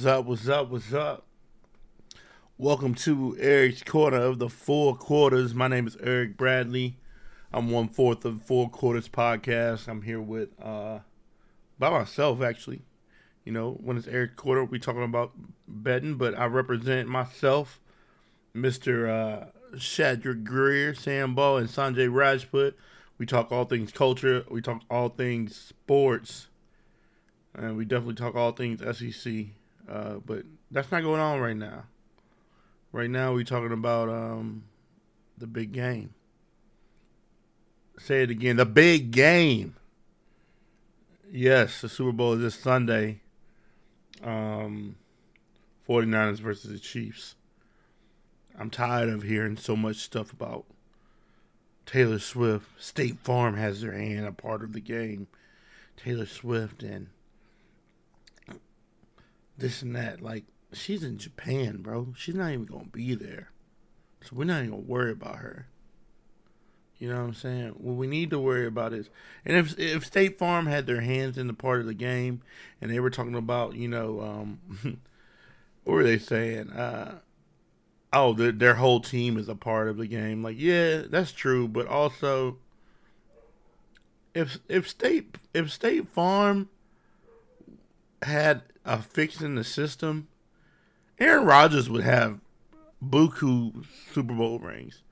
What's up? What's up? What's up? Welcome to Ayric's Quarter of the Four Quarters. My name is Ayric Bradley. I'm one fourth of Four Quarters podcast. I'm here with uh by myself actually. You know, when it's Ayric's Quarter, we talking about betting, but I represent myself, Mr. Uh Shadrick Greer, Sam Ball, and Sanjay Rajput. We talk all things culture. We talk all things sports. And we definitely talk all things SEC. Uh, but that's not going on right now. Right now, we're talking about um, the big game. Say it again the big game. Yes, the Super Bowl is this Sunday. Um, 49ers versus the Chiefs. I'm tired of hearing so much stuff about Taylor Swift. State Farm has their hand a part of the game. Taylor Swift and this and that. Like, she's in Japan, bro. She's not even gonna be there. So we're not even gonna worry about her. You know what I'm saying? What we need to worry about is, and if if State Farm had their hands in the part of the game, and they were talking about, you know, um, what were they saying? Uh, oh, their, their whole team is a part of the game. Like, yeah, that's true, but also, if if State if State Farm had a fix in the system, Aaron Rodgers would have buku Super Bowl rings.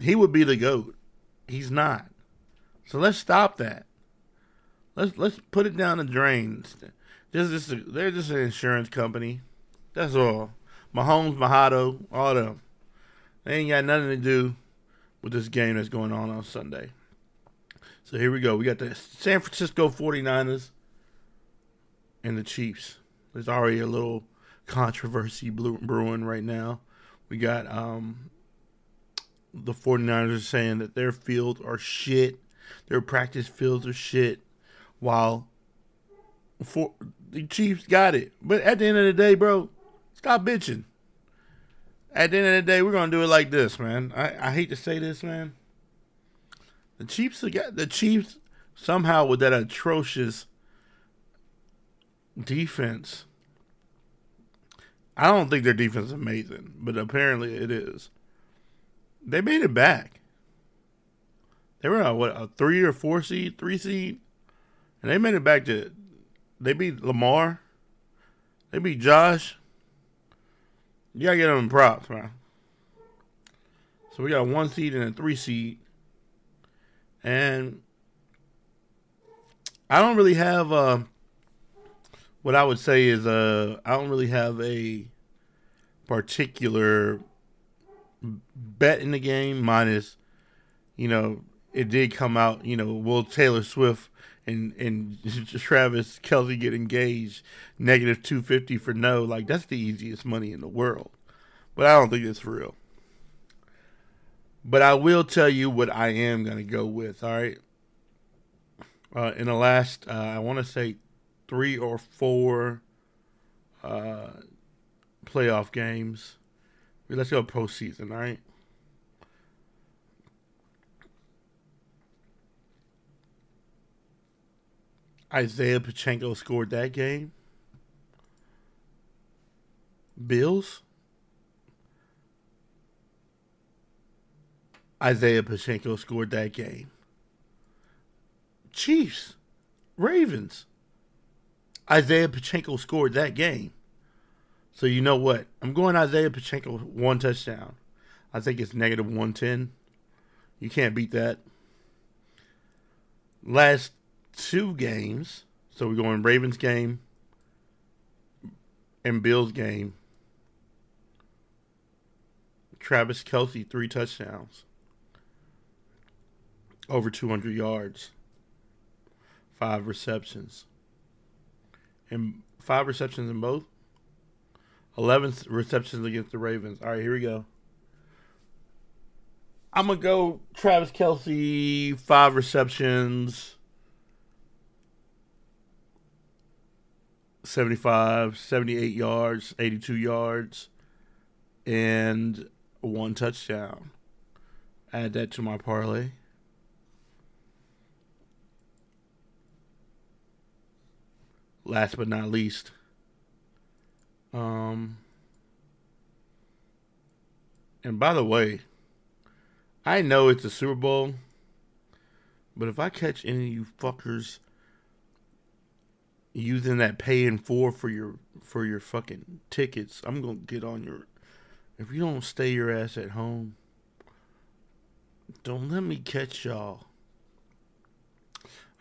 He would be the goat. He's not. So let's stop that. Let's let's put it down the drain. Just, just they're just an insurance company. That's all. Mahomes, Mahado, all them. They ain't got nothing to do with this game that's going on on Sunday. So here we go. We got the San Francisco 49ers and the Chiefs. There's already a little controversy brewing right now. We got um, the 49ers saying that their fields are shit, their practice fields are shit, while for the Chiefs got it. But at the end of the day, bro, stop bitching. At the end of the day, we're gonna do it like this, man. I, I hate to say this, man. The Chiefs the Chiefs somehow with that atrocious defense. I don't think their defense is amazing, but apparently it is. They made it back. They were a, what a three or four seed, three seed, and they made it back to. They beat Lamar. They beat Josh. You gotta get them props, man. So we got a one seed and a three seed, and I don't really have. Uh, what I would say is uh I don't really have a particular bet in the game minus you know it did come out you know will Taylor Swift and and Travis Kelce get engaged negative 250 for no? Like that's the easiest money in the world. But I don't think it's real. But I will tell you what I am going to go with all right? Uh, in the last uh, I want to say three or four uh, playoff games. Let's go postseason, all right? Isaiah Pacheco scored that game. Bills. Isaiah Pacheco scored that game. Chiefs. Ravens. Isaiah Pacheco scored that game. So you know what? I'm going Isaiah Pacheco one touchdown. I think it's negative 110. You can't beat that. Last two games. So we're going Ravens game and Bills game. Travis Kelce, three touchdowns. Over 200 yards. Five receptions and five receptions in both. 11 receptions against the Ravens. All right, here we go. I'm going to go Travis Kelce, five receptions, 75, 78 yards, 82 yards, and one touchdown. Add that to my parlay. Last but not least, Um, and by the way, I know it's a Super Bowl, but if I catch any of you fuckers using that pay in four for your for your fucking tickets, I'm gonna get on your. If you don't stay your ass at home, don't let me catch y'all.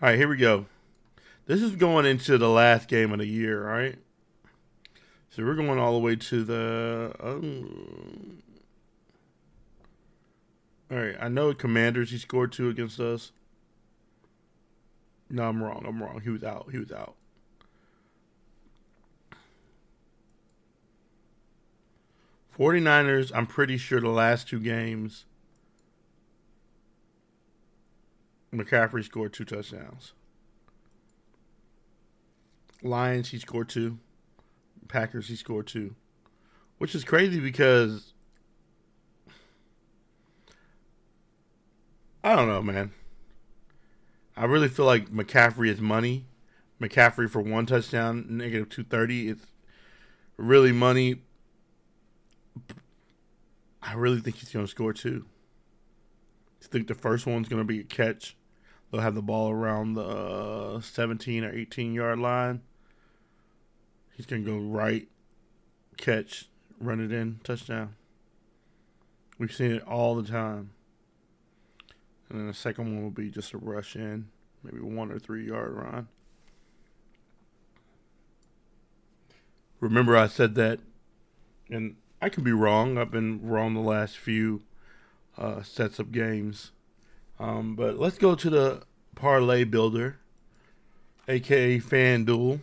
All right, here we go. This is going into the last game of the year, right? So we're going all the way to the. Um, all right, I know Commanders. He scored two against us. No, I'm wrong. I'm wrong. He was out. He was out. Forty Niners, I'm pretty sure the last two games McCaffrey scored two touchdowns. Lions, he scored two. Packers, he scored two. Which is crazy because I don't know, man. I really feel like McCaffrey is money. McCaffrey for one touchdown, negative 230. It's really money. I really think he's going to score two. I think the first one's going to be a catch. They'll have the ball around the uh, 17 or 18 yard line. He's going to go right, catch, run it in, touchdown. We've seen it all the time. And then the second one will be just a rush in, maybe one or three yard run. Remember, I said that, and I could be wrong. I've been wrong the last few uh, sets of games. Um, but let's go to the parlay builder, aka FanDuel.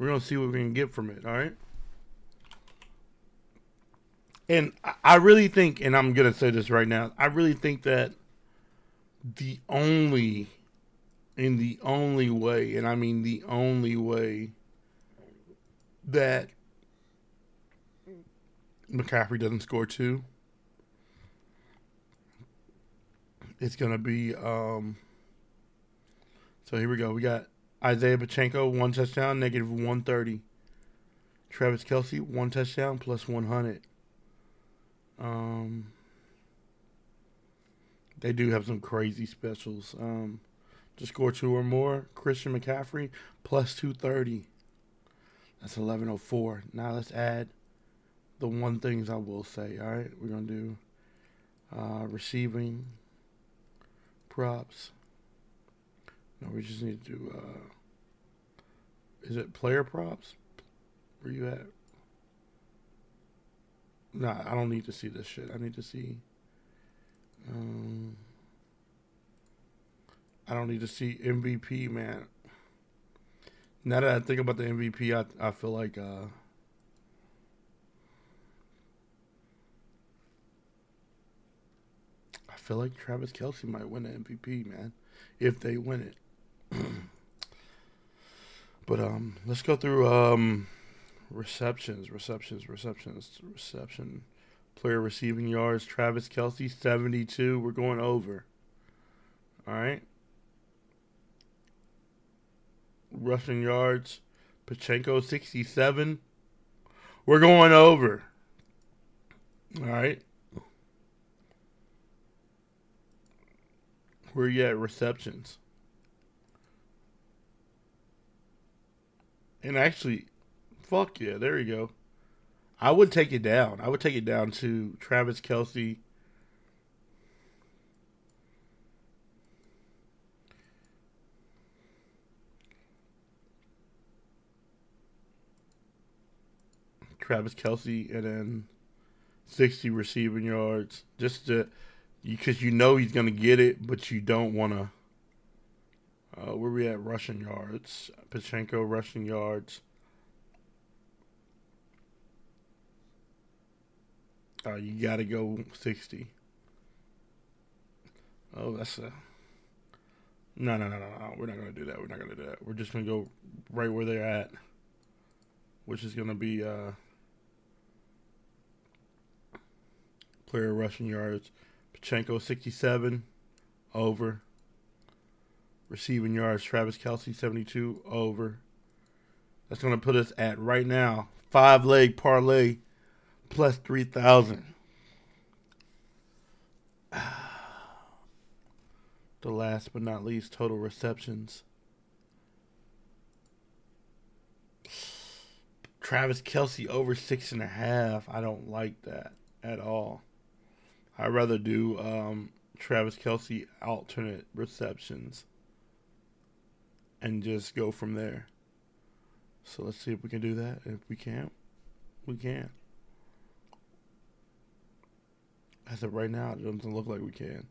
We're gonna see what we can get from it. All right. And I really think, and I'm gonna say this right now, I really think that the only, in the only way, and I mean the only way that McCaffrey doesn't score two it's gonna be um so here we go. We got Isaiah Pacheco, one touchdown, negative one thirty. Travis Kelce, one touchdown, plus one hundred. Um they do have some crazy specials. Um to score two or more, Christian McCaffrey, plus two thirty. That's eleven oh four. Now let's add the one things I will say. All right, we're gonna do uh, receiving, props. No, we just need to. Uh, is it player props? Where you at? Nah, I don't need to see this shit. I need to see. Um, I don't need to see MVP, man. Now that I think about the MVP, I I feel like uh, I feel like Travis Kelce might win the MVP, man, if they win it. But um, let's go through um, receptions, receptions, receptions, reception, player receiving yards. Travis Kelce, seventy-two. We're going over. All right. Rushing yards, Pacheco, sixty-seven. We're going over. All right. Where you at receptions? And actually, fuck yeah, there you go. I would take it down. I would take it down to Travis Kelce. Travis Kelce, and then 60 receiving yards. Just to because you know he's going to get it, but you don't want to. Uh, where we at rushing yards? Pacheco, rushing yards. Uh, you got to go 60. Oh, that's a. No, no, no, no, no. We're not going to do that. We're not going to do that. We're just going to go right where they're at, which is going to be uh, player rushing yards. Pacheco, 67 over. Receiving yards Travis Kelce, 72 over. That's going to put us at right now five leg parlay plus 3,000. The last but not least, total receptions. Travis Kelce over six and a half. I don't like that at all. I'd rather do um, Travis Kelce alternate receptions and just go from there. So let's see if we can do that. If we can't, we can't. As of right now, it doesn't look like we can.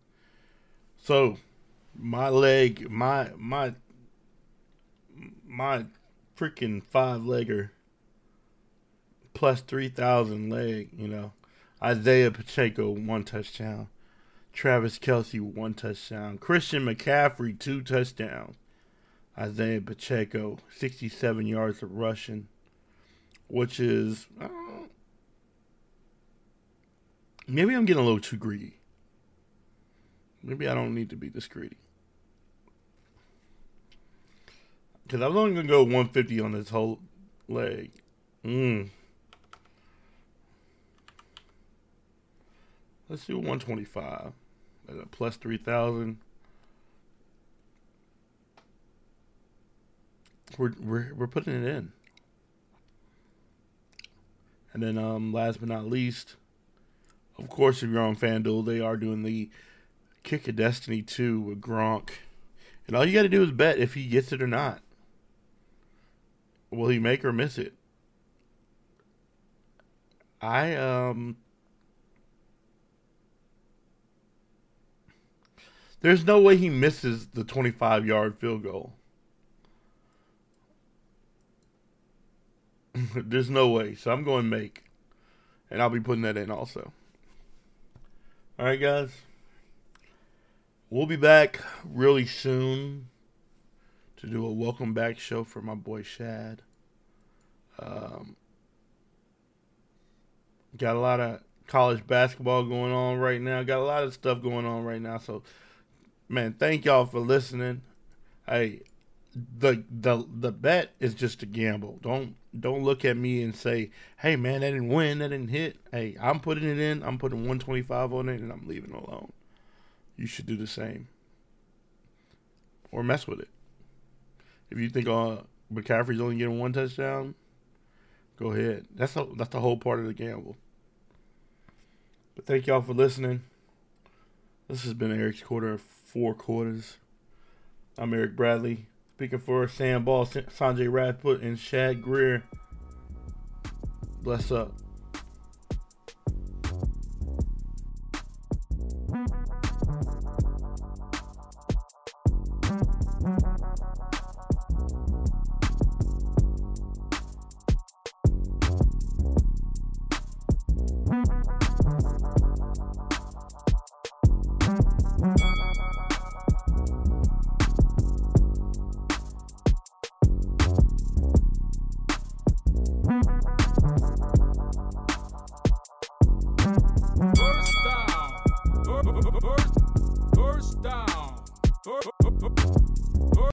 So, my leg, my my my freaking five legger plus three thousand leg. You know, Isaiah Pacheco one touchdown, Travis Kelce one touchdown, Christian McCaffrey two touchdowns, Isaiah Pacheco sixty seven yards of rushing, which is. Maybe I'm getting a little too greedy. Maybe I don't need to be this greedy. Because I was only going to go 150 on this whole leg. Mm. Let's do 125 at a plus 3,000. We're, we're, we're putting it in. And then um, last but not least, of course, if you're on FanDuel, they are doing the Kick of Destiny 2 with Gronk. And all you got to do is bet if he gets it or not. Will he make or miss it? I, um. There's no way he misses the 25 yard field goal. There's no way. So I'm going make. And I'll be putting that in also. All right, guys. We'll be back really soon to do a welcome back show for my boy Shad. Um, got a lot of college basketball going on right now. Got a lot of stuff going on right now. So, man, thank y'all for listening. Hey, the the the bet is just a gamble. Don't don't look at me and say, "Hey man, that didn't win, that didn't hit." Hey, I'm putting it in. I'm putting 125 on it, and I'm leaving it alone. You should do the same, or mess with it. If you think uh, McCaffrey's only getting one touchdown, go ahead. That's a, that's the whole part of the gamble. But thank y'all for listening. This has been Ayric's quarter of four quarters. I'm Ayric Bradley. Speaking for Sam Ball, Sanjay Rajput, and Shad Greer. Bless up.